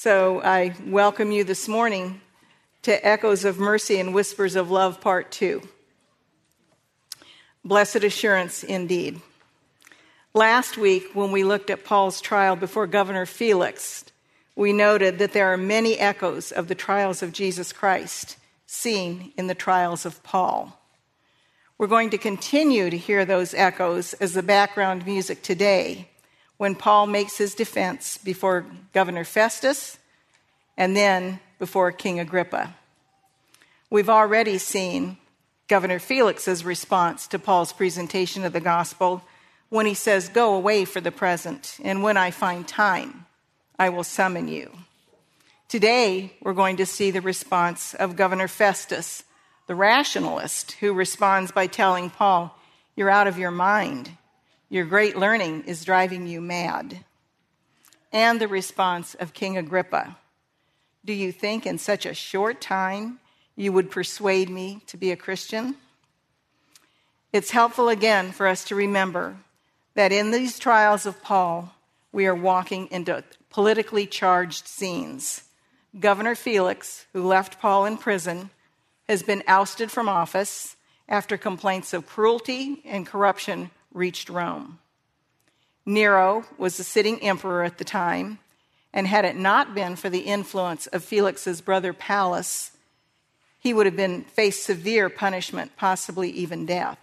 So I welcome you this morning to Echoes of Mercy and Whispers of Love, Part 2. Blessed assurance indeed. Last week, when we looked at Paul's trial before Governor Felix, we noted that there are many echoes of the trials of Jesus Christ seen in the trials of Paul. We're going to continue to hear those echoes as the background music today when Paul makes his defense before Governor Festus and then before King Agrippa. We've already seen Governor Felix's response to Paul's presentation of the gospel when he says, Go away for the present, and when I find time, I will summon you. Today, we're going to see the response of Governor Festus, the rationalist, who responds by telling Paul, You're out of your mind. Your great learning is driving you mad. And the response of King Agrippa Do you think in such a short time you would persuade me to be a Christian? It's helpful again for us to remember that in these trials of Paul, we are walking into politically charged scenes. Governor Felix, who left Paul in prison, has been ousted from office after complaints of cruelty and corruption reached Rome. Nero was the sitting emperor at the time, and had it not been for the influence of Felix's brother Pallas, he would have been faced severe punishment, possibly even death.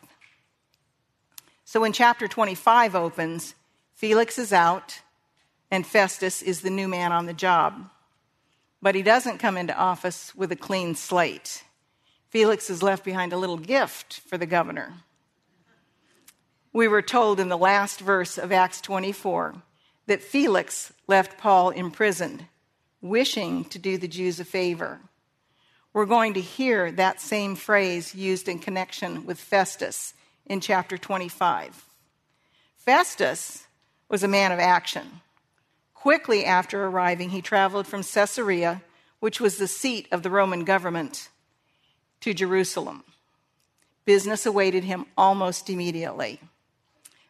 So when chapter 25 opens, Felix is out and Festus is the new man on the job. But he doesn't come into office with a clean slate. Felix is left behind a little gift for the governor we were told in the last verse of Acts 24 that Felix left Paul imprisoned, wishing to do the Jews a favor. We're going to hear that same phrase used in connection with Festus in chapter 25. Festus was a man of action. Quickly after arriving, he traveled from Caesarea, which was the seat of the Roman government, to Jerusalem. Business awaited him almost immediately.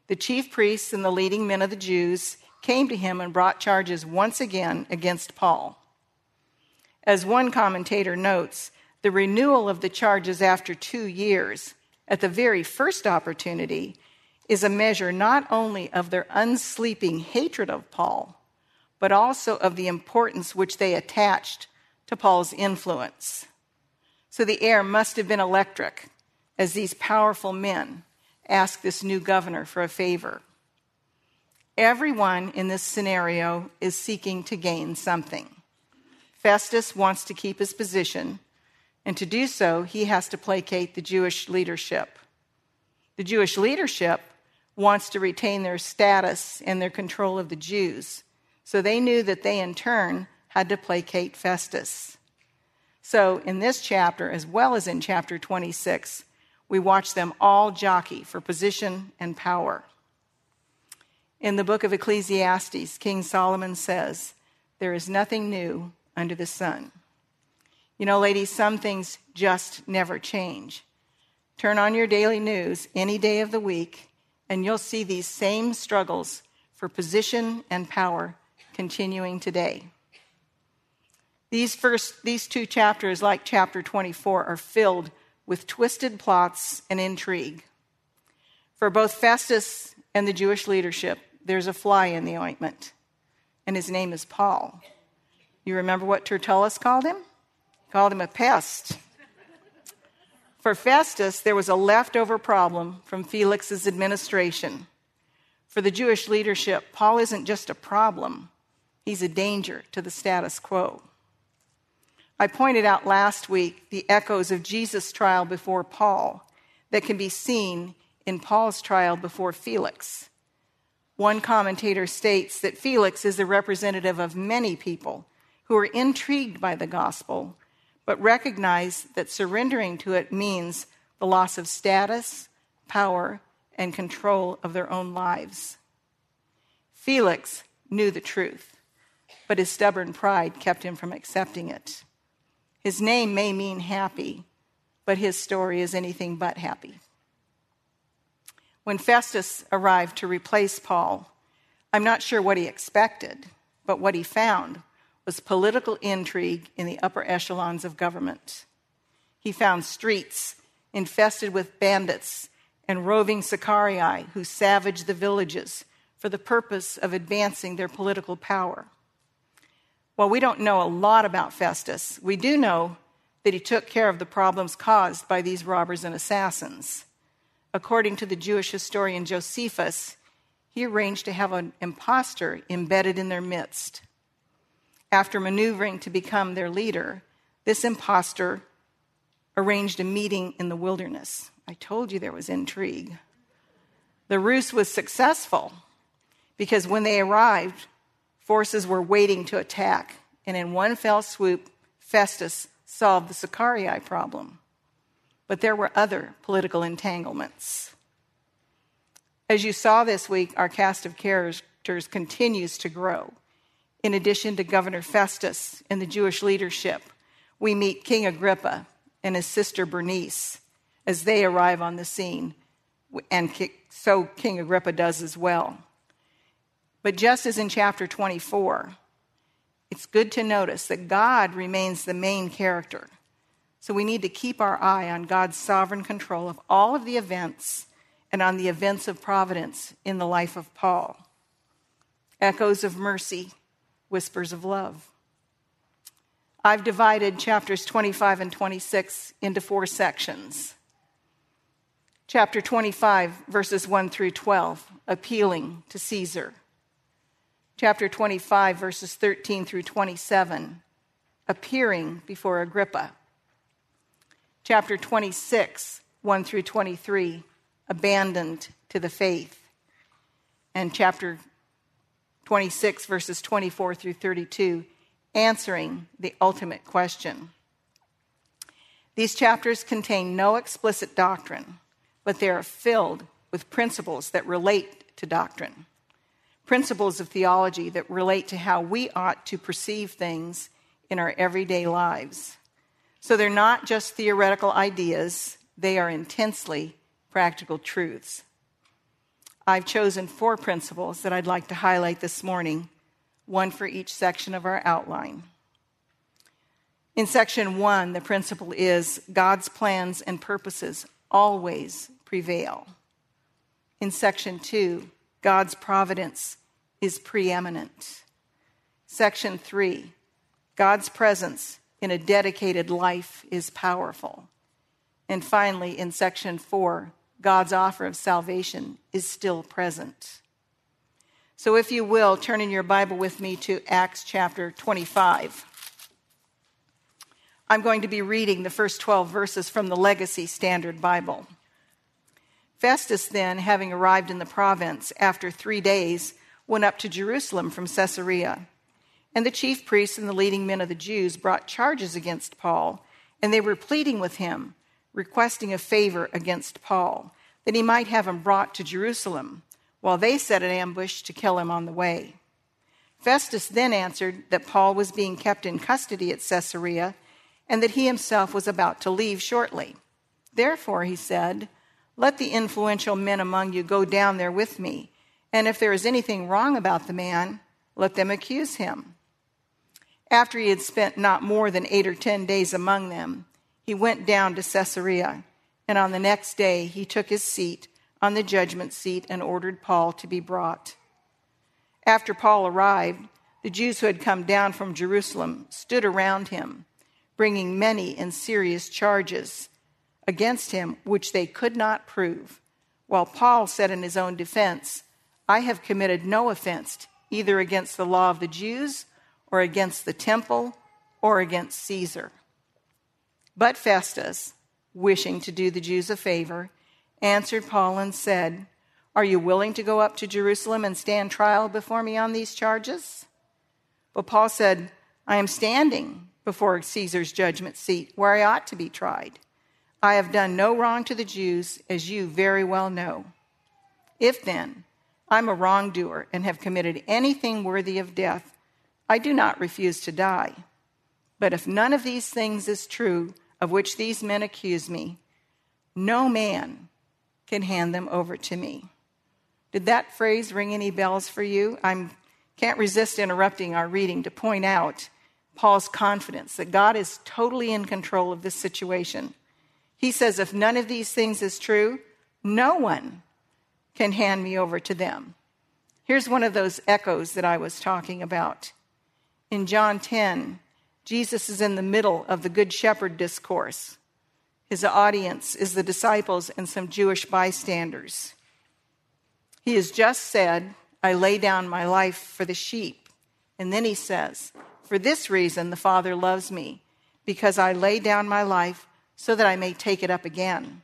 The chief priests and the leading men of the Jews came to him and brought charges once again against Paul. As one commentator notes, the renewal of the charges after two years, at the very first opportunity, is a measure not only of their unsleeping hatred of Paul, but also of the importance which they attached to Paul's influence. So the air must have been electric as these powerful men ask this new governor for a favor. Everyone in this scenario is seeking to gain something. Festus wants to keep his position, and to do so, he has to placate the Jewish leadership. The Jewish leadership wants to retain their status and their control of the Jews, so they knew that they in turn had to placate Festus. So, in this chapter, as well as in chapter 26, we watch them all jockey for position and power. In the book of Ecclesiastes, King Solomon says, There is nothing new under the sun. You know, ladies, some things just never change. Turn on your daily news any day of the week, and you'll see these same struggles for position and power continuing today. These first these two chapters like chapter 24 are filled with twisted plots and intrigue. For both Festus and the Jewish leadership, there's a fly in the ointment, and his name is Paul. You remember what Tertullus called him? He called him a pest. For Festus, there was a leftover problem from Felix's administration. For the Jewish leadership, Paul isn't just a problem, he's a danger to the status quo. I pointed out last week the echoes of Jesus' trial before Paul that can be seen in Paul's trial before Felix. One commentator states that Felix is the representative of many people who are intrigued by the gospel, but recognize that surrendering to it means the loss of status, power, and control of their own lives. Felix knew the truth, but his stubborn pride kept him from accepting it. His name may mean happy, but his story is anything but happy. When Festus arrived to replace Paul, I'm not sure what he expected, but what he found was political intrigue in the upper echelons of government. He found streets infested with bandits and roving Sicarii who savaged the villages for the purpose of advancing their political power. While we don't know a lot about Festus, we do know that he took care of the problems caused by these robbers and assassins. According to the Jewish historian Josephus, he arranged to have an impostor embedded in their midst. After maneuvering to become their leader, this impostor arranged a meeting in the wilderness. I told you there was intrigue. The ruse was successful because when they arrived, forces were waiting to attack, and in one fell swoop, Festus solved the Sicarii problem. But there were other political entanglements. As you saw this week, our cast of characters continues to grow. In addition to Governor Festus and the Jewish leadership, we meet King Agrippa and his sister Bernice as they arrive on the scene, and so King Agrippa does as well. But just as in chapter 24, it's good to notice that God remains the main character. So we need to keep our eye on God's sovereign control of all of the events and on the events of providence in the life of Paul. Echoes of mercy, whispers of love. I've divided chapters 25 and 26 into four sections. Chapter 25, verses 1 through 12, appealing to Caesar. Chapter 25, verses 13 through 27, appearing before Agrippa. Chapter 26, 1 through 23, abandoned to the faith. And chapter 26, verses 24 through 32, answering the ultimate question. These chapters contain no explicit doctrine, but they are filled with principles that relate to doctrine, principles of theology that relate to how we ought to perceive things in our everyday lives. So they're not just theoretical ideas, they are intensely practical truths. I've chosen four principles that I'd like to highlight this morning one for each section of our outline. In section one, the principle is God's plans and purposes always prevail. In section two, God's providence is preeminent. Section three, God's presence in a dedicated life is powerful. And finally, in section four, God's offer of salvation is still present. So, if you will, turn in your Bible with me to Acts chapter 25. I'm going to be reading the first 12 verses from the Legacy Standard Bible. Festus, then, having arrived in the province after three days, went up to Jerusalem from Caesarea. And the chief priests and the leading men of the Jews brought charges against Paul, and they were pleading with him, requesting a favor against Paul, that he might have him brought to Jerusalem while they set an ambush to kill him on the way. Festus then answered that Paul was being kept in custody at Caesarea and that he himself was about to leave shortly. Therefore, he said, Let the influential men among you go down there with me, and if there is anything wrong about the man, let them accuse him. After he had spent not more than eight or ten days among them, he went down to Caesarea, and on the next day he took his seat on the judgment seat and ordered Paul to be brought. After Paul arrived, the Jews who had come down from Jerusalem stood around him, bringing many and serious charges against him, which they could not prove. While Paul said in his own defense, I have committed no offense either against the law of the Jews or against the temple or against Caesar. But Festus, wishing to do the Jews a favor, answered Paul and said, Are you willing to go up to Jerusalem and stand trial before me on these charges? But Paul said, I am standing before Caesar's judgment seat where I ought to be tried. I have done no wrong to the Jews, as you very well know. If then I'm a wrongdoer and have committed anything worthy of death, I do not refuse to die. But if none of these things is true of which these men accuse me, no man can hand them over to me. Did that phrase ring any bells for you? I can't resist interrupting our reading to point out Paul's confidence that God is totally in control of this situation. He says, If none of these things is true, no one can hand me over to them. Here's one of those echoes that I was talking about. In John 10, Jesus is in the middle of the Good Shepherd discourse. His audience is the disciples and some Jewish bystanders. He has just said, I lay down my life for the sheep. And then he says, For this reason the Father loves me, because I lay down my life so that I may take it up again.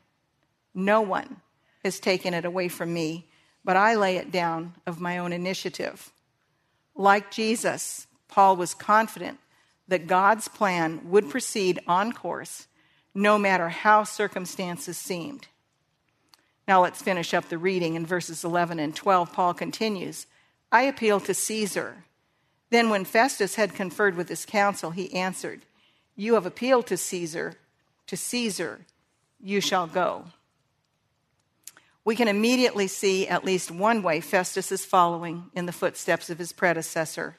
No one has taken it away from me, but I lay it down of my own initiative. Like Jesus, Paul was confident that God's plan would proceed on course no matter how circumstances seemed. Now let's finish up the reading in verses 11 and 12. Paul continues I appeal to Caesar. Then, when Festus had conferred with his council, he answered, You have appealed to Caesar. To Caesar you shall go. We can immediately see at least one way Festus is following in the footsteps of his predecessor.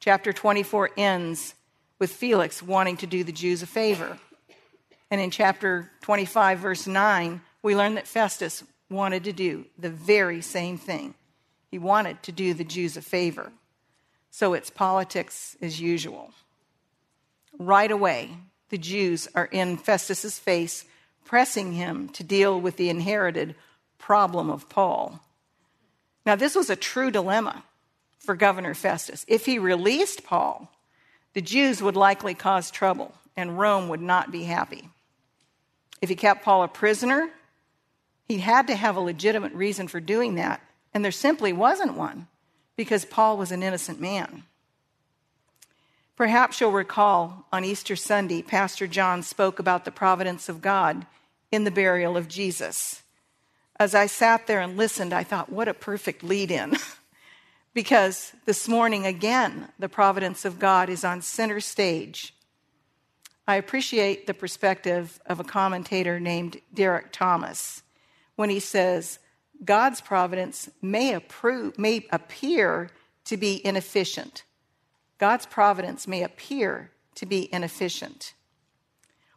Chapter 24 ends with Felix wanting to do the Jews a favor. And in chapter 25, verse 9, we learn that Festus wanted to do the very same thing. He wanted to do the Jews a favor. So it's politics as usual. Right away, the Jews are in Festus's face, pressing him to deal with the inherited problem of Paul. Now, this was a true dilemma for Governor Festus. If he released Paul, the Jews would likely cause trouble, and Rome would not be happy. If he kept Paul a prisoner, he had to have a legitimate reason for doing that, and there simply wasn't one because Paul was an innocent man. Perhaps you'll recall on Easter Sunday, Pastor John spoke about the providence of God in the burial of Jesus. As I sat there and listened, I thought, what a perfect lead in. because this morning, again, the providence of God is on center stage I appreciate the perspective of a commentator named Derek Thomas when he says, God's providence may, may appear to be inefficient. God's providence may appear to be inefficient.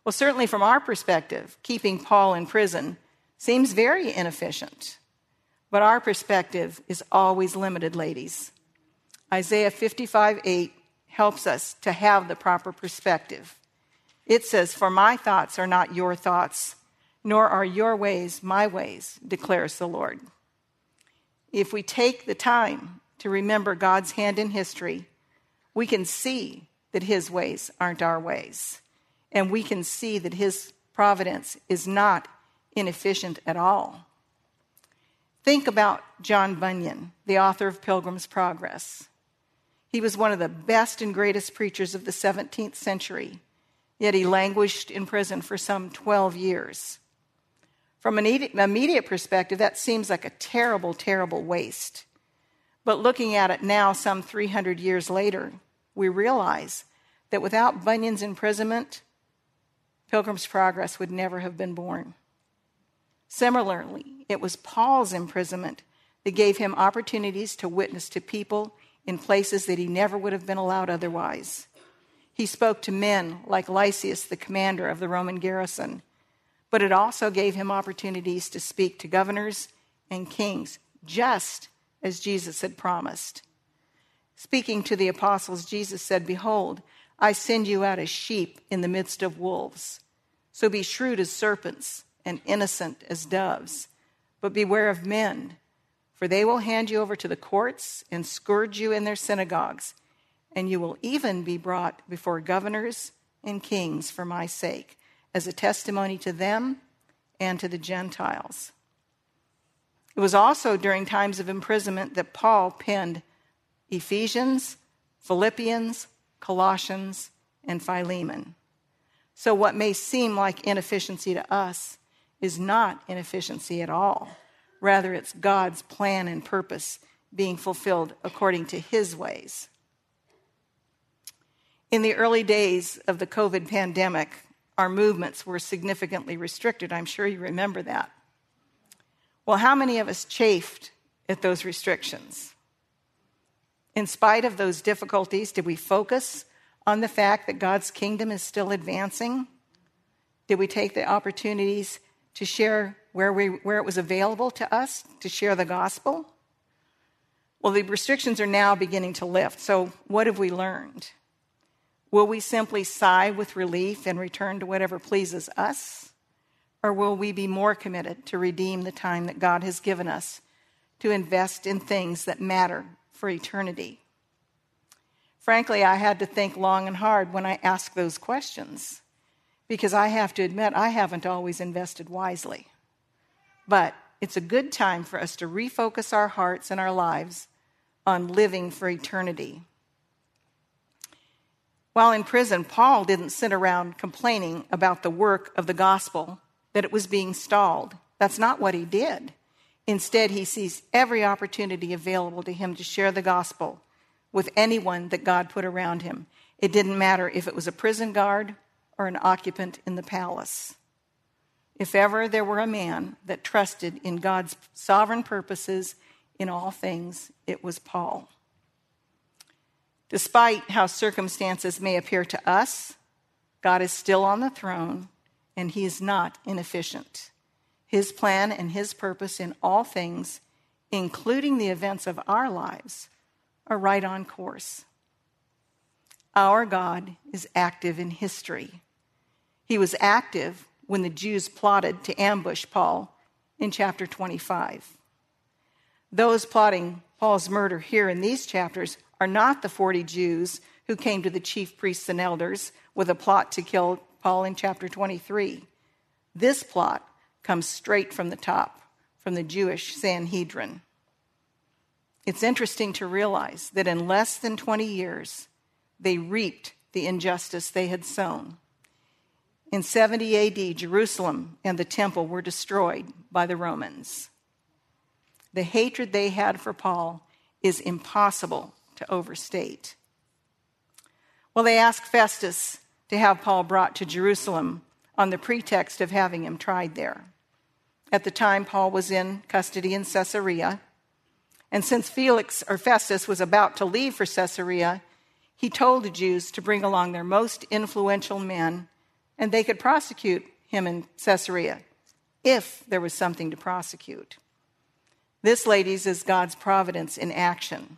Well, certainly from our perspective, keeping Paul in prison seems very inefficient. But our perspective is always limited, ladies. Isaiah 55 8 helps us to have the proper perspective. It says, For my thoughts are not your thoughts, nor are your ways my ways, declares the Lord. If we take the time to remember God's hand in history, we can see that his ways aren't our ways. And we can see that his providence is not inefficient at all. Think about John Bunyan, the author of Pilgrim's Progress. He was one of the best and greatest preachers of the 17th century yet he languished in prison for some 12 years. From an immediate perspective, that seems like a terrible, terrible waste. But looking at it now, some 300 years later, we realize that without Bunyan's imprisonment, Pilgrim's Progress would never have been born. Similarly, it was Paul's imprisonment that gave him opportunities to witness to people in places that he never would have been allowed otherwise. He spoke to men like Lysias, the commander of the Roman garrison, but it also gave him opportunities to speak to governors and kings, just as Jesus had promised. Speaking to the apostles, Jesus said, Behold, I send you out as sheep in the midst of wolves. So be shrewd as serpents and innocent as doves. But beware of men, for they will hand you over to the courts and scourge you in their synagogues and you will even be brought before governors and kings for my sake, as a testimony to them and to the Gentiles. It was also during times of imprisonment that Paul penned Ephesians, Philippians, Colossians, and Philemon. So, what may seem like inefficiency to us is not inefficiency at all. Rather, it's God's plan and purpose being fulfilled according to his ways. In the early days of the COVID pandemic, our movements were significantly restricted. I'm sure you remember that. Well, how many of us chafed at those restrictions? In spite of those difficulties, did we focus on the fact that God's kingdom is still advancing? Did we take the opportunities to share where, we, where it was available to us to share the gospel? Well, the restrictions are now beginning to lift. So, what have we learned? Will we simply sigh with relief and return to whatever pleases us? Or will we be more committed to redeem the time that God has given us to invest in things that matter for eternity? Frankly, I had to think long and hard when I asked those questions because I have to admit I haven't always invested wisely. But it's a good time for us to refocus our hearts and our lives on living for eternity. While in prison, Paul didn't sit around complaining about the work of the gospel, that it was being stalled. That's not what he did. Instead, he sees every opportunity available to him to share the gospel with anyone that God put around him. It didn't matter if it was a prison guard or an occupant in the palace. If ever there were a man that trusted in God's sovereign purposes in all things, it was Paul. Despite how circumstances may appear to us, God is still on the throne and he is not inefficient. His plan and his purpose in all things, including the events of our lives, are right on course. Our God is active in history. He was active when the Jews plotted to ambush Paul in chapter 25. Those plotting Paul's murder here in these chapters are not the 40 Jews who came to the chief priests and elders with a plot to kill Paul in chapter 23. This plot comes straight from the top, from the Jewish Sanhedrin. It's interesting to realize that in less than 20 years, they reaped the injustice they had sown. In 70 AD, Jerusalem and the temple were destroyed by the Romans. The hatred they had for Paul is impossible to overstate. Well, they asked Festus to have Paul brought to Jerusalem on the pretext of having him tried there. At the time, Paul was in custody in Caesarea. And since Felix or Festus was about to leave for Caesarea, he told the Jews to bring along their most influential men and they could prosecute him in Caesarea if there was something to prosecute. This, ladies, is God's providence in action.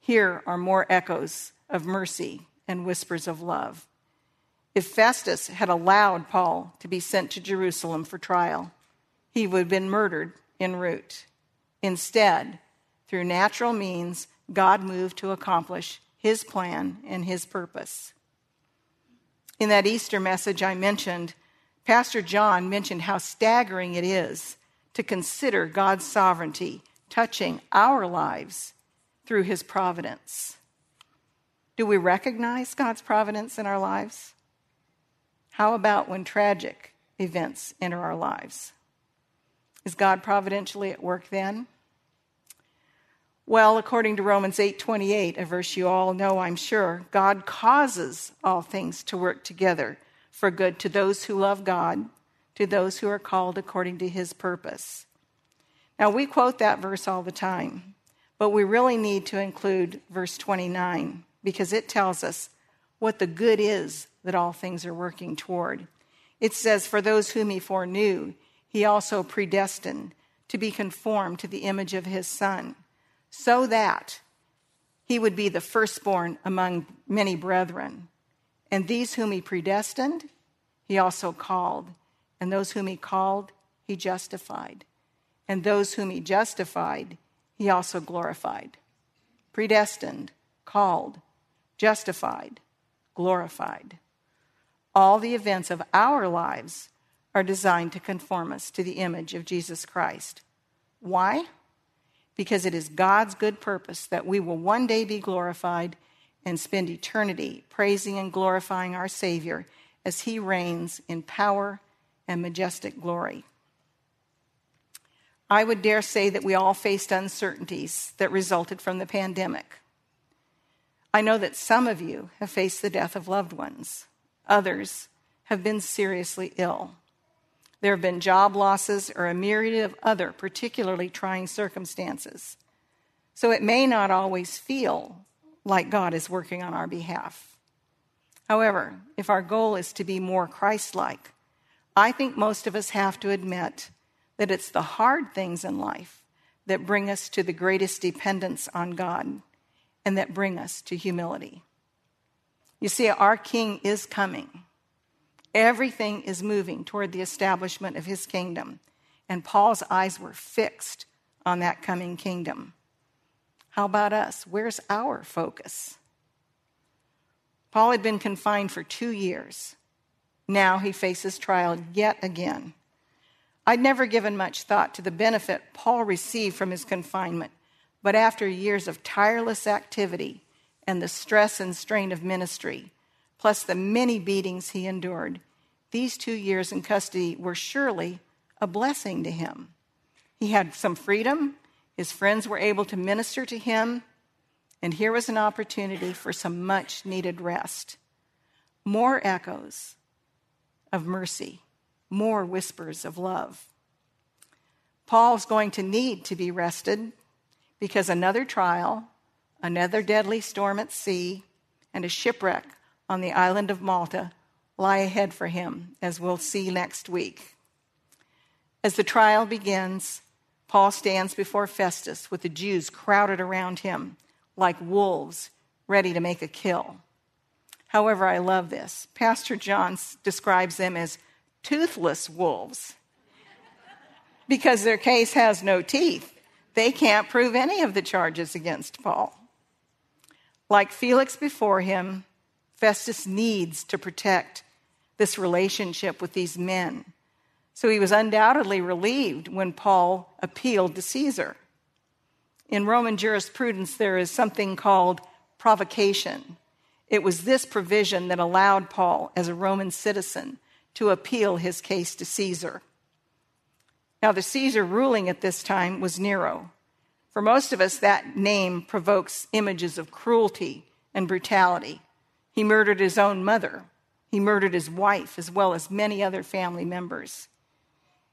Here are more echoes of mercy and whispers of love. If Festus had allowed Paul to be sent to Jerusalem for trial, he would have been murdered en route. Instead, through natural means, God moved to accomplish his plan and his purpose. In that Easter message I mentioned, Pastor John mentioned how staggering it is to consider God's sovereignty touching our lives through his providence. Do we recognize God's providence in our lives? How about when tragic events enter our lives? Is God providentially at work then? Well, according to Romans 8:28, a verse you all know, I'm sure, God causes all things to work together for good to those who love God, to those who are called according to his purpose. Now, we quote that verse all the time, but we really need to include verse 29 because it tells us what the good is that all things are working toward. It says, For those whom he foreknew, he also predestined to be conformed to the image of his Son so that he would be the firstborn among many brethren. And these whom he predestined, he also called. And those whom he called, he justified. And those whom he justified, he also glorified. Predestined, called, justified, glorified. All the events of our lives are designed to conform us to the image of Jesus Christ. Why? because it is God's good purpose that we will one day be glorified and spend eternity praising and glorifying our Savior as he reigns in power and majestic glory. I would dare say that we all faced uncertainties that resulted from the pandemic. I know that some of you have faced the death of loved ones, others have been seriously ill. There have been job losses or a myriad of other particularly trying circumstances. So it may not always feel like God is working on our behalf. However, if our goal is to be more Christ like, I think most of us have to admit that it's the hard things in life that bring us to the greatest dependence on God and that bring us to humility. You see, our King is coming. Everything is moving toward the establishment of his kingdom, and Paul's eyes were fixed on that coming kingdom. How about us? Where's our focus? Paul had been confined for two years. Now he faces trial yet again. I'd never given much thought to the benefit Paul received from his confinement, but after years of tireless activity and the stress and strain of ministry, plus the many beatings he endured, these two years in custody were surely a blessing to him. He had some freedom, his friends were able to minister to him, and here was an opportunity for some much needed rest. More echoes of mercy more whispers of love. Paul's going to need to be rested because another trial, another deadly storm at sea, and a shipwreck on the island of Malta lie ahead for him, as we'll see next week. As the trial begins, Paul stands before Festus with the Jews crowded around him like wolves ready to make a kill. However, I love this. Pastor John describes them as toothless wolves because their case has no teeth. They can't prove any of the charges against Paul. Like Felix before him, Festus needs to protect this relationship with these men. So he was undoubtedly relieved when Paul appealed to Caesar. In Roman jurisprudence, there is something called provocatio. It was this provision that allowed Paul, as a Roman citizen, to appeal his case to Caesar. Now, the Caesar ruling at this time was Nero. For most of us, that name provokes images of cruelty and brutality. He murdered his own mother, he murdered his wife, as well as many other family members.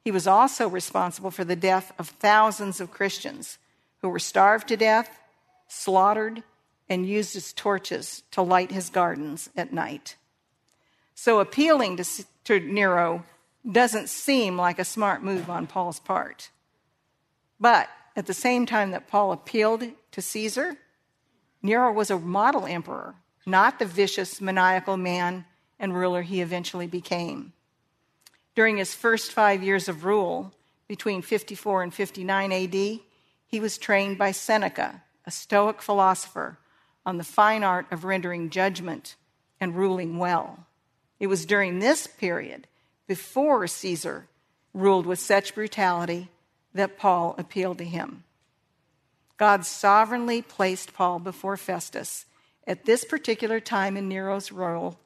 He was also responsible for the death of thousands of Christians who were starved to death, slaughtered, and used as torches to light his gardens at night. So appealing to, to Nero doesn't seem like a smart move on Paul's part. But at the same time that Paul appealed to Caesar, Nero was a model emperor, not the vicious, maniacal man and ruler he eventually became. During his first five years of rule, between 54 and 59 AD, he was trained by Seneca, a Stoic philosopher, on the fine art of rendering judgment and ruling well. It was during this period, before Caesar ruled with such brutality, that Paul appealed to him. God sovereignly placed Paul before Festus at this particular time in Nero's rule,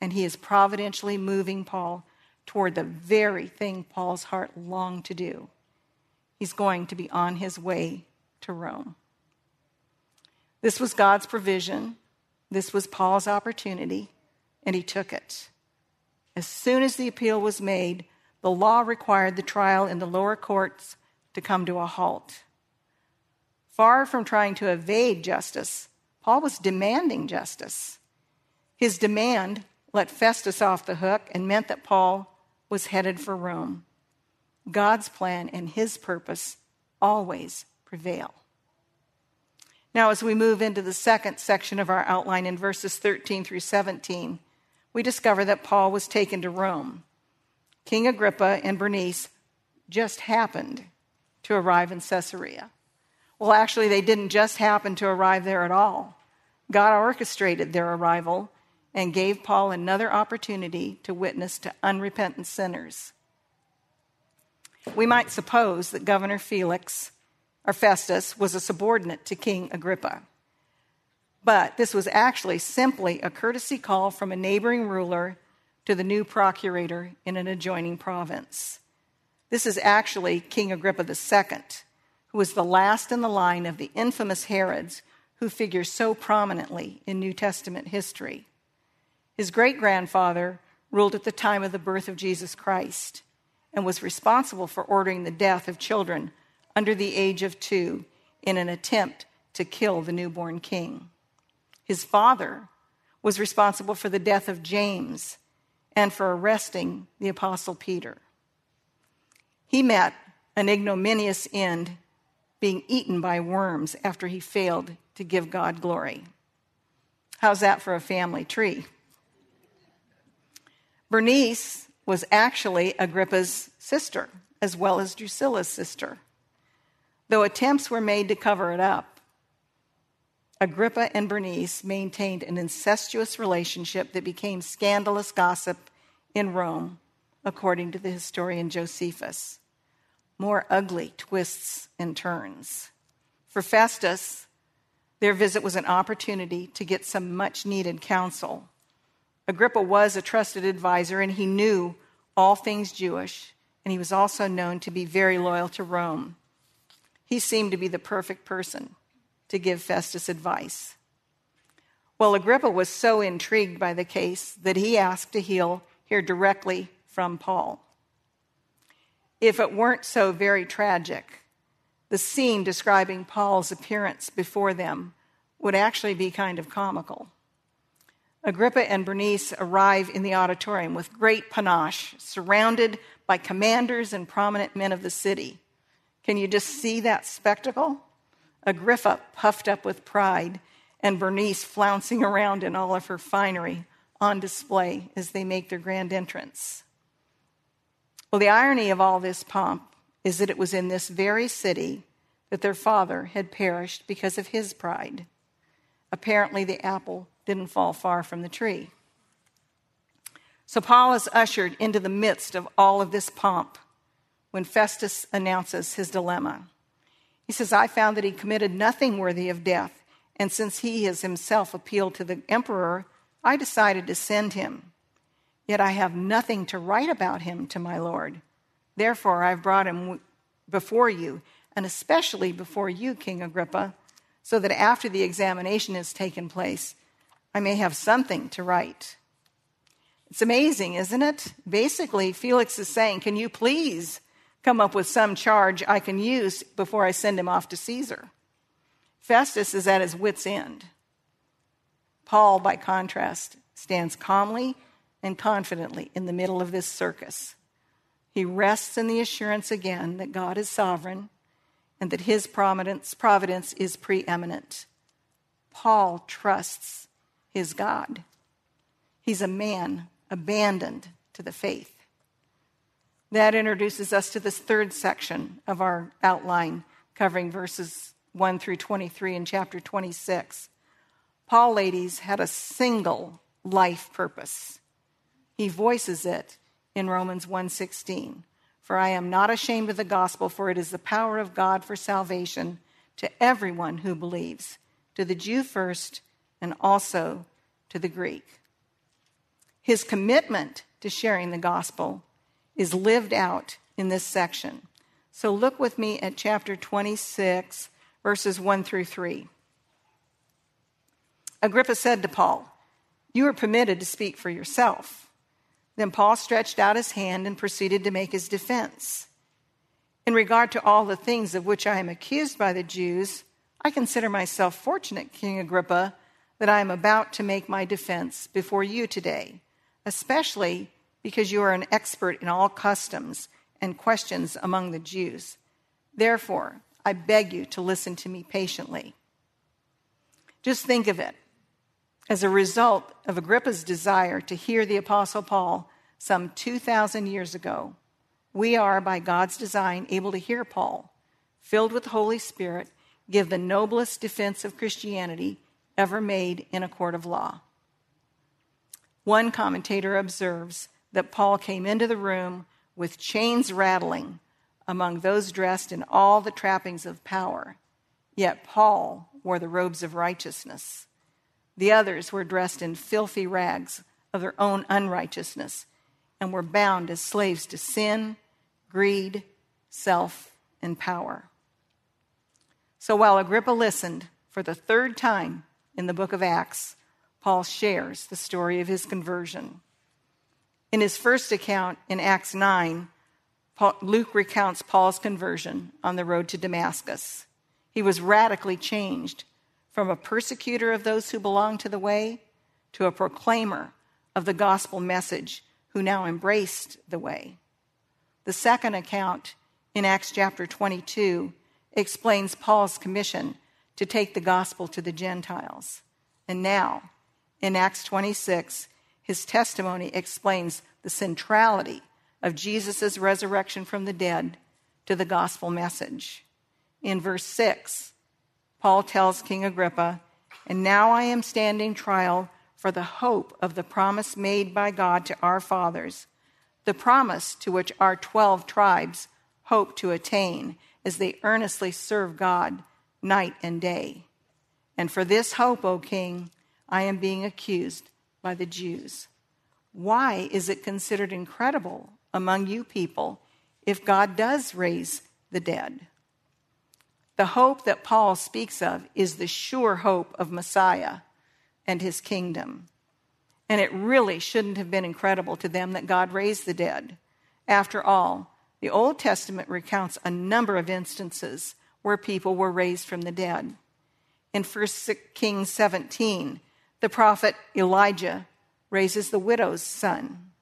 and he is providentially moving Paul toward the very thing Paul's heart longed to do. He's going to be on his way to Rome. This was God's provision. This was Paul's opportunity, and he took it. As soon as the appeal was made, the law required the trial in the lower courts to come to a halt. Far from trying to evade justice, Paul was demanding justice. His demand let Festus off the hook and meant that Paul was headed for Rome. God's plan and his purpose always prevail. Now, as we move into the second section of our outline in verses 13 through 17, we discover that Paul was taken to Rome. King Agrippa and Bernice just happened to arrive in Caesarea. Well, actually, they didn't just happen to arrive there at all. God orchestrated their arrival and gave Paul another opportunity to witness to unrepentant sinners. We might suppose that Governor Felix or Festus was a subordinate to King Agrippa. But this was actually simply a courtesy call from a neighboring ruler to the new procurator in an adjoining province. This is actually King Agrippa II, who was the last in the line of the infamous Herods who figure so prominently in New Testament history. His great grandfather ruled at the time of the birth of Jesus Christ and was responsible for ordering the death of children under the age of two in an attempt to kill the newborn king. His father was responsible for the death of James and for arresting the Apostle Peter. He met an ignominious end, being eaten by worms after he failed to give God glory. How's that for a family tree? Bernice was actually Agrippa's sister, as well as Drusilla's sister. Though attempts were made to cover it up, Agrippa and Bernice maintained an incestuous relationship that became scandalous gossip in Rome, according to the historian Josephus. More ugly twists and turns. For Festus, their visit was an opportunity to get some much needed counsel. Agrippa was a trusted advisor and he knew all things Jewish, and he was also known to be very loyal to Rome. He seemed to be the perfect person to give Festus advice. Well, Agrippa was so intrigued by the case that he asked to heal, hear directly from Paul. If it weren't so very tragic, the scene describing Paul's appearance before them would actually be kind of comical. Agrippa and Bernice arrive in the auditorium with great panache, surrounded by commanders and prominent men of the city. Can you just see that spectacle? Agrippa puffed up with pride, and Bernice flouncing around in all of her finery on display as they make their grand entrance. Well, the irony of all this pomp is that it was in this very city that their father had perished because of his pride. Apparently, the apple didn't fall far from the tree. So Paul is ushered into the midst of all of this pomp when Festus announces his dilemma. He says, I found that he committed nothing worthy of death, and since he has himself appealed to the emperor, I decided to send him. Yet I have nothing to write about him to my Lord. Therefore, I've brought him before you, and especially before you, King Agrippa, so that after the examination has taken place, I may have something to write. It's amazing, isn't it? Basically, Felix is saying, Can you please come up with some charge I can use before I send him off to Caesar? Festus is at his wits' end. Paul, by contrast, stands calmly and confidently in the middle of this circus. He rests in the assurance again that God is sovereign and that his providence, providence is preeminent. Paul trusts his God. He's a man abandoned to the faith. That introduces us to this third section of our outline, covering verses 1 through 23 in chapter 26. Paul, ladies, had a single life purpose. He voices it in Romans 1:16. For I am not ashamed of the gospel, for it is the power of God for salvation to everyone who believes, to the Jew first, and also to the Greek. His commitment to sharing the gospel is lived out in this section. So look with me at chapter 26, verses 1 through 3. Agrippa said to Paul, You are permitted to speak for yourself. Then Paul stretched out his hand and proceeded to make his defense. In regard to all the things of which I am accused by the Jews, I consider myself fortunate, King Agrippa, that I am about to make my defense before you today, especially because you are an expert in all customs and questions among the Jews. Therefore, I beg you to listen to me patiently. Just think of it. As a result of Agrippa's desire to hear the Apostle Paul some 2,000 years ago, we are, by God's design, able to hear Paul, filled with the Holy Spirit, give the noblest defense of Christianity ever made in a court of law. One commentator observes that Paul came into the room with chains rattling among those dressed in all the trappings of power. Yet Paul wore the robes of righteousness. The others were dressed in filthy rags of their own unrighteousness and were bound as slaves to sin, greed, self, and power. So while Agrippa listened for the third time in the book of Acts, Paul shares the story of his conversion. In his first account in Acts 9, Paul, Luke recounts Paul's conversion on the road to Damascus. He was radically changed from a persecutor of those who belonged to the way to a proclaimer of the gospel message who now embraced the way. The second account in Acts chapter 22 explains Paul's commission to take the gospel to the Gentiles. And now, in Acts 26, his testimony explains the centrality of Jesus' resurrection from the dead to the gospel message. In verse 6, Paul tells King Agrippa, And now I am standing trial for the hope of the promise made by God to our fathers, the promise to which our 12 tribes hope to attain as they earnestly serve God night and day. And for this hope, O king, I am being accused by the Jews. Why is it considered incredible among you people if God does raise the dead? The hope that Paul speaks of is the sure hope of Messiah and his kingdom. And it really shouldn't have been incredible to them that God raised the dead. After all, the Old Testament recounts a number of instances where people were raised from the dead. In 1 Kings 17, the prophet Elijah raises the widow's son.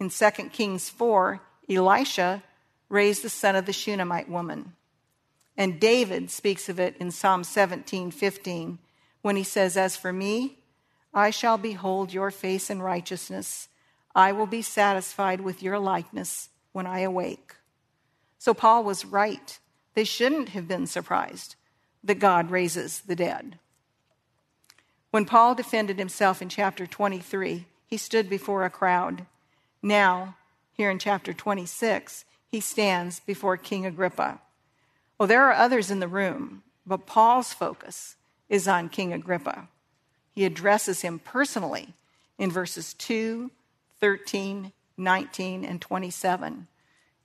In 2 Kings 4, Elisha raised the son of the Shunammite woman. And David speaks of it in Psalm 17 15 when he says, As for me, I shall behold your face in righteousness. I will be satisfied with your likeness when I awake. So Paul was right. They shouldn't have been surprised that God raises the dead. When Paul defended himself in chapter 23, he stood before a crowd. Now, here in chapter 26, he stands before King Agrippa. Well, there are others in the room, but Paul's focus is on King Agrippa. He addresses him personally in verses 2, 13, 19, and 27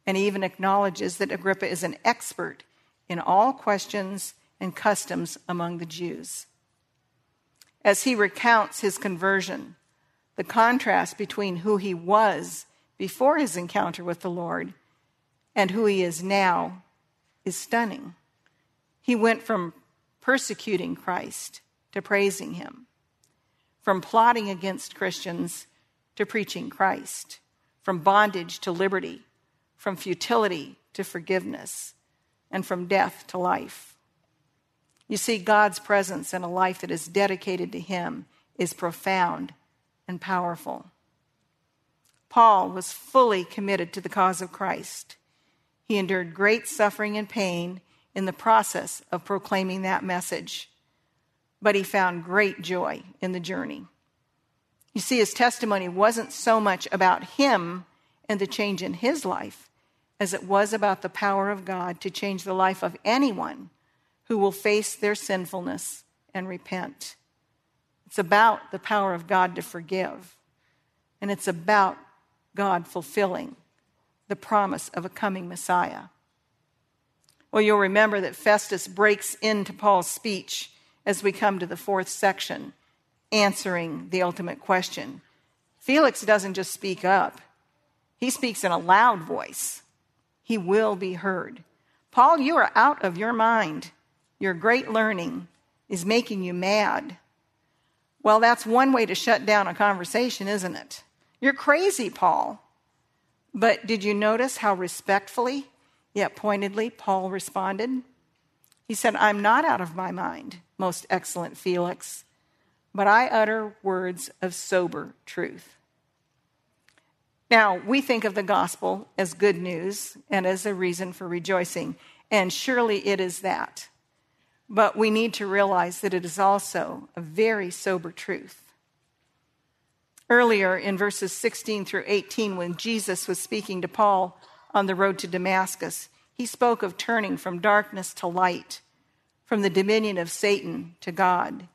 and even acknowledges that Agrippa is an expert in all questions and customs among the Jews. As he recounts his conversion, the contrast between who he was before his encounter with the Lord and who he is now is stunning. He went from persecuting Christ to praising him, from plotting against Christians to preaching Christ, from bondage to liberty from futility to forgiveness, and from death to life. You see, God's presence in a life that is dedicated to Him is profound and powerful. Paul was fully committed to the cause of Christ. He endured great suffering and pain in the process of proclaiming that message, but he found great joy in the journey. You see, his testimony wasn't so much about him and the change in his life as it was about the power of God to change the life of anyone who will face their sinfulness and repent. It's about the power of God to forgive, and it's about God fulfilling the promise of a coming Messiah. Well, you'll remember that Festus breaks into Paul's speech as we come to the fourth section, answering the ultimate question. Felix doesn't just speak up, he speaks in a loud voice he will be heard. Paul, you are out of your mind. Your great learning is making you mad. Well, that's one way to shut down a conversation, isn't it? You're crazy, Paul. But did you notice how respectfully, yet pointedly, Paul responded? He said, I'm not out of my mind, most excellent Felix, but I utter words of sober truth. Now, we think of the gospel as good news and as a reason for rejoicing, and surely it is that. But we need to realize that it is also a very sober truth. Earlier in verses 16 through 18, when Jesus was speaking to Paul on the road to Damascus, he spoke of turning from darkness to light, from the dominion of Satan to God.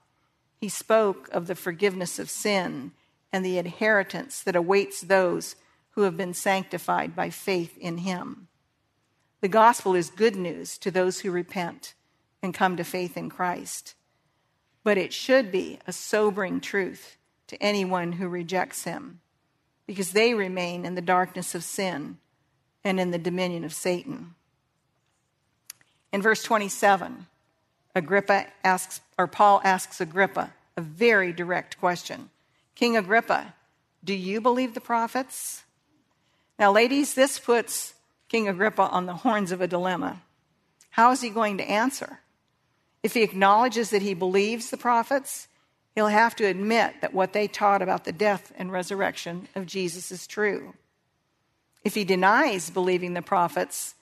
He spoke of the forgiveness of sin and the inheritance that awaits those who have been sanctified by faith in him. The gospel is good news to those who repent and come to faith in Christ. But it should be a sobering truth to anyone who rejects him, because they remain in the darkness of sin and in the dominion of Satan. In verse 27, Agrippa asks, or Paul asks Agrippa a very direct question. King Agrippa, do you believe the prophets? Now, ladies, this puts King Agrippa on the horns of a dilemma. How is he going to answer? If he acknowledges that he believes the prophets, he'll have to admit that what they taught about the death and resurrection of Jesus is true. If he denies believing the prophets,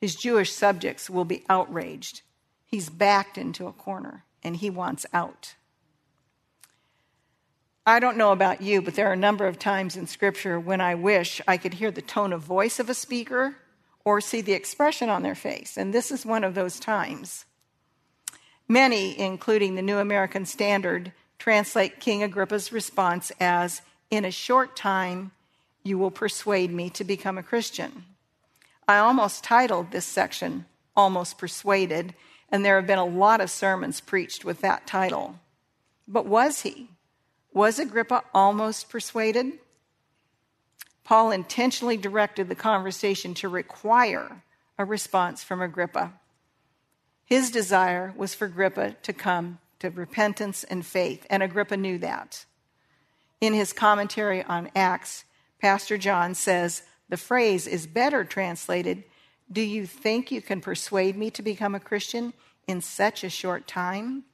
his Jewish subjects will be outraged. He's backed into a corner and he wants out. I don't know about you, but there are a number of times in Scripture when I wish I could hear the tone of voice of a speaker or see the expression on their face, and this is one of those times. Many, including the New American Standard, translate King Agrippa's response as, In a short time, you will persuade me to become a Christian. I almost titled this section, Almost Persuaded, and there have been a lot of sermons preached with that title. But was he? Was Agrippa almost persuaded? Paul intentionally directed the conversation to require a response from Agrippa. His desire was for Agrippa to come to repentance and faith, and Agrippa knew that. In his commentary on Acts, Pastor John says the phrase is better translated Do you think you can persuade me to become a Christian in such a short time?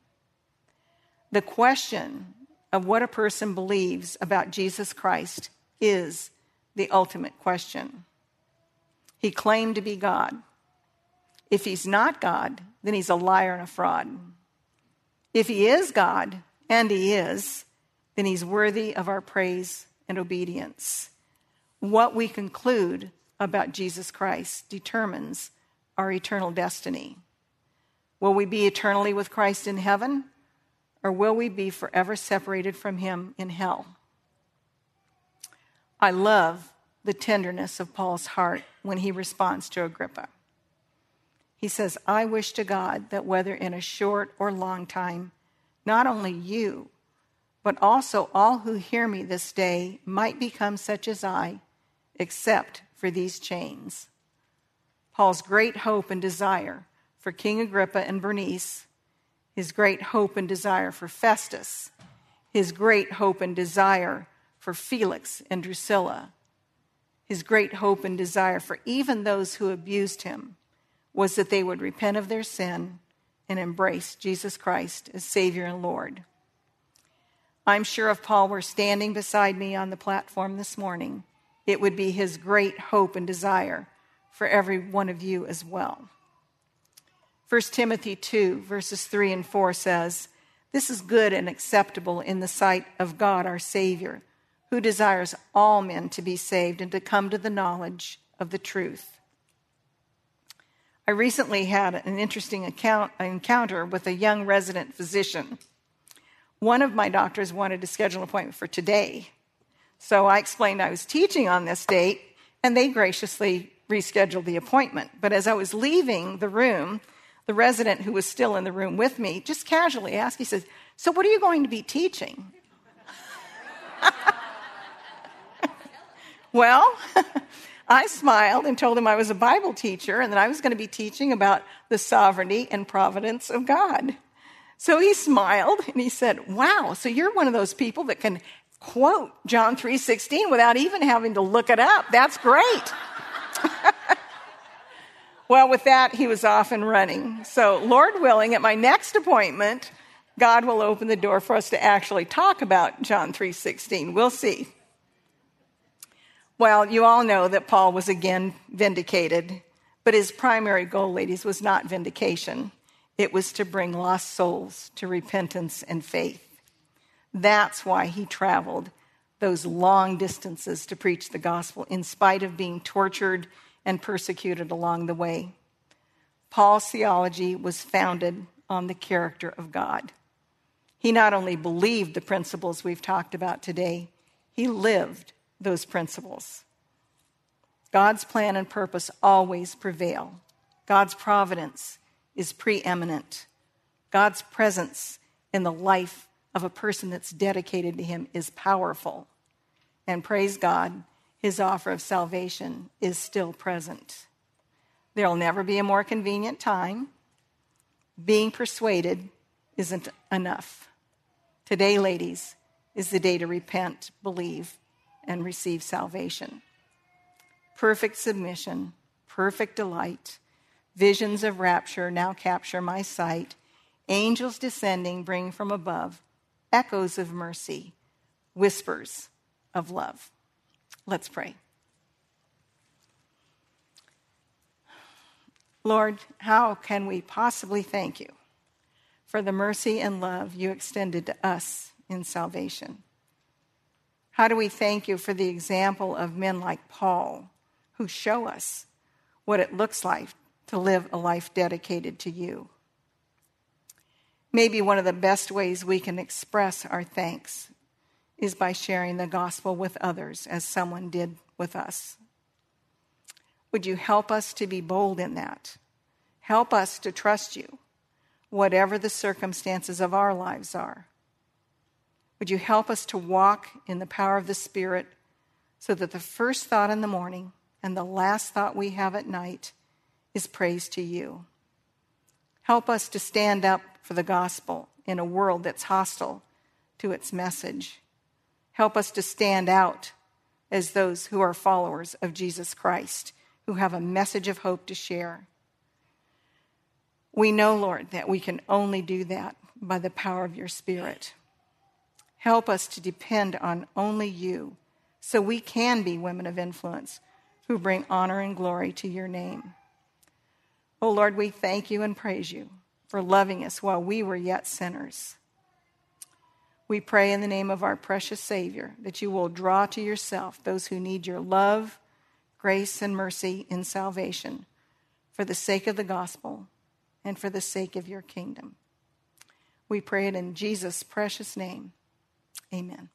The question of what a person believes about Jesus Christ is the ultimate question. He claimed to be God. If he's not God, then he's a liar and a fraud. If he is God, and he is, then he's worthy of our praise and obedience. What we conclude about Jesus Christ determines our eternal destiny. Will we be eternally with Christ in heaven? or will we be forever separated from him in hell? I love the tenderness of Paul's heart when he responds to Agrippa. He says, I wish to God that whether in a short or long time, not only you, but also all who hear me this day might become such as I, except for these chains. Paul's great hope and desire for King Agrippa and Bernice his great hope and desire for Festus, his great hope and desire for Felix and Drusilla, his great hope and desire for even those who abused him was that they would repent of their sin and embrace Jesus Christ as Savior and Lord. I'm sure if Paul were standing beside me on the platform this morning, it would be his great hope and desire for every one of you as well. 1 Timothy 2, verses 3 and 4 says, This is good and acceptable in the sight of God our Savior, who desires all men to be saved and to come to the knowledge of the truth. I recently had an interesting account, encounter with a young resident physician. One of my doctors wanted to schedule an appointment for today. So I explained I was teaching on this date, and they graciously rescheduled the appointment. But as I was leaving the room, the resident who was still in the room with me just casually asked, he says, So, what are you going to be teaching? well, I smiled and told him I was a Bible teacher and that I was going to be teaching about the sovereignty and providence of God. So he smiled and he said, "Wow, so you're one of those people that can quote John 3:16 without even having to look it up. That's great." Well, with that, he was off and running. So, Lord willing, at my next appointment, God will open the door for us to actually talk about John 3:16. We'll see. Well, you all know that Paul was again vindicated, but his primary goal, ladies, was not vindication. It was to bring lost souls to repentance and faith. That's why he traveled those long distances to preach the gospel in spite of being tortured and persecuted along the way. Paul's theology was founded on the character of God. He not only believed the principles we've talked about today, he lived those principles. God's plan and purpose always prevail. God's providence is preeminent. God's presence in the life of a person that's dedicated to Him is powerful. And praise God, his offer of salvation is still present. There'll never be a more convenient time. Being persuaded isn't enough. Today, ladies, is the day to repent, believe, and receive salvation. Perfect submission, perfect delight, visions of rapture now capture my sight, angels descending bring from above echoes of mercy, whispers of love. Let's pray. Lord, how can we possibly thank you for the mercy and love you extended to us in salvation? How do we thank you for the example of men like Paul who show us what it looks like to live a life dedicated to you? Maybe one of the best ways we can express our thanks is by sharing the gospel with others, as someone did with us. Would you help us to be bold in that? Help us to trust you, whatever the circumstances of our lives are. Would you help us to walk in the power of the Spirit so that the first thought in the morning and the last thought we have at night is praise to you? Help us to stand up for the gospel in a world that's hostile to its message. Help us to stand out as those who are followers of Jesus Christ, who have a message of hope to share. We know, Lord, that we can only do that by the power of your Spirit. Help us to depend on only you so we can be women of influence who bring honor and glory to your name. Oh Lord, we thank you and praise you for loving us while we were yet sinners. We pray in the name of our precious Savior that you will draw to yourself those who need your love, grace, and mercy in salvation for the sake of the gospel and for the sake of your kingdom. We pray it in Jesus' precious name. Amen.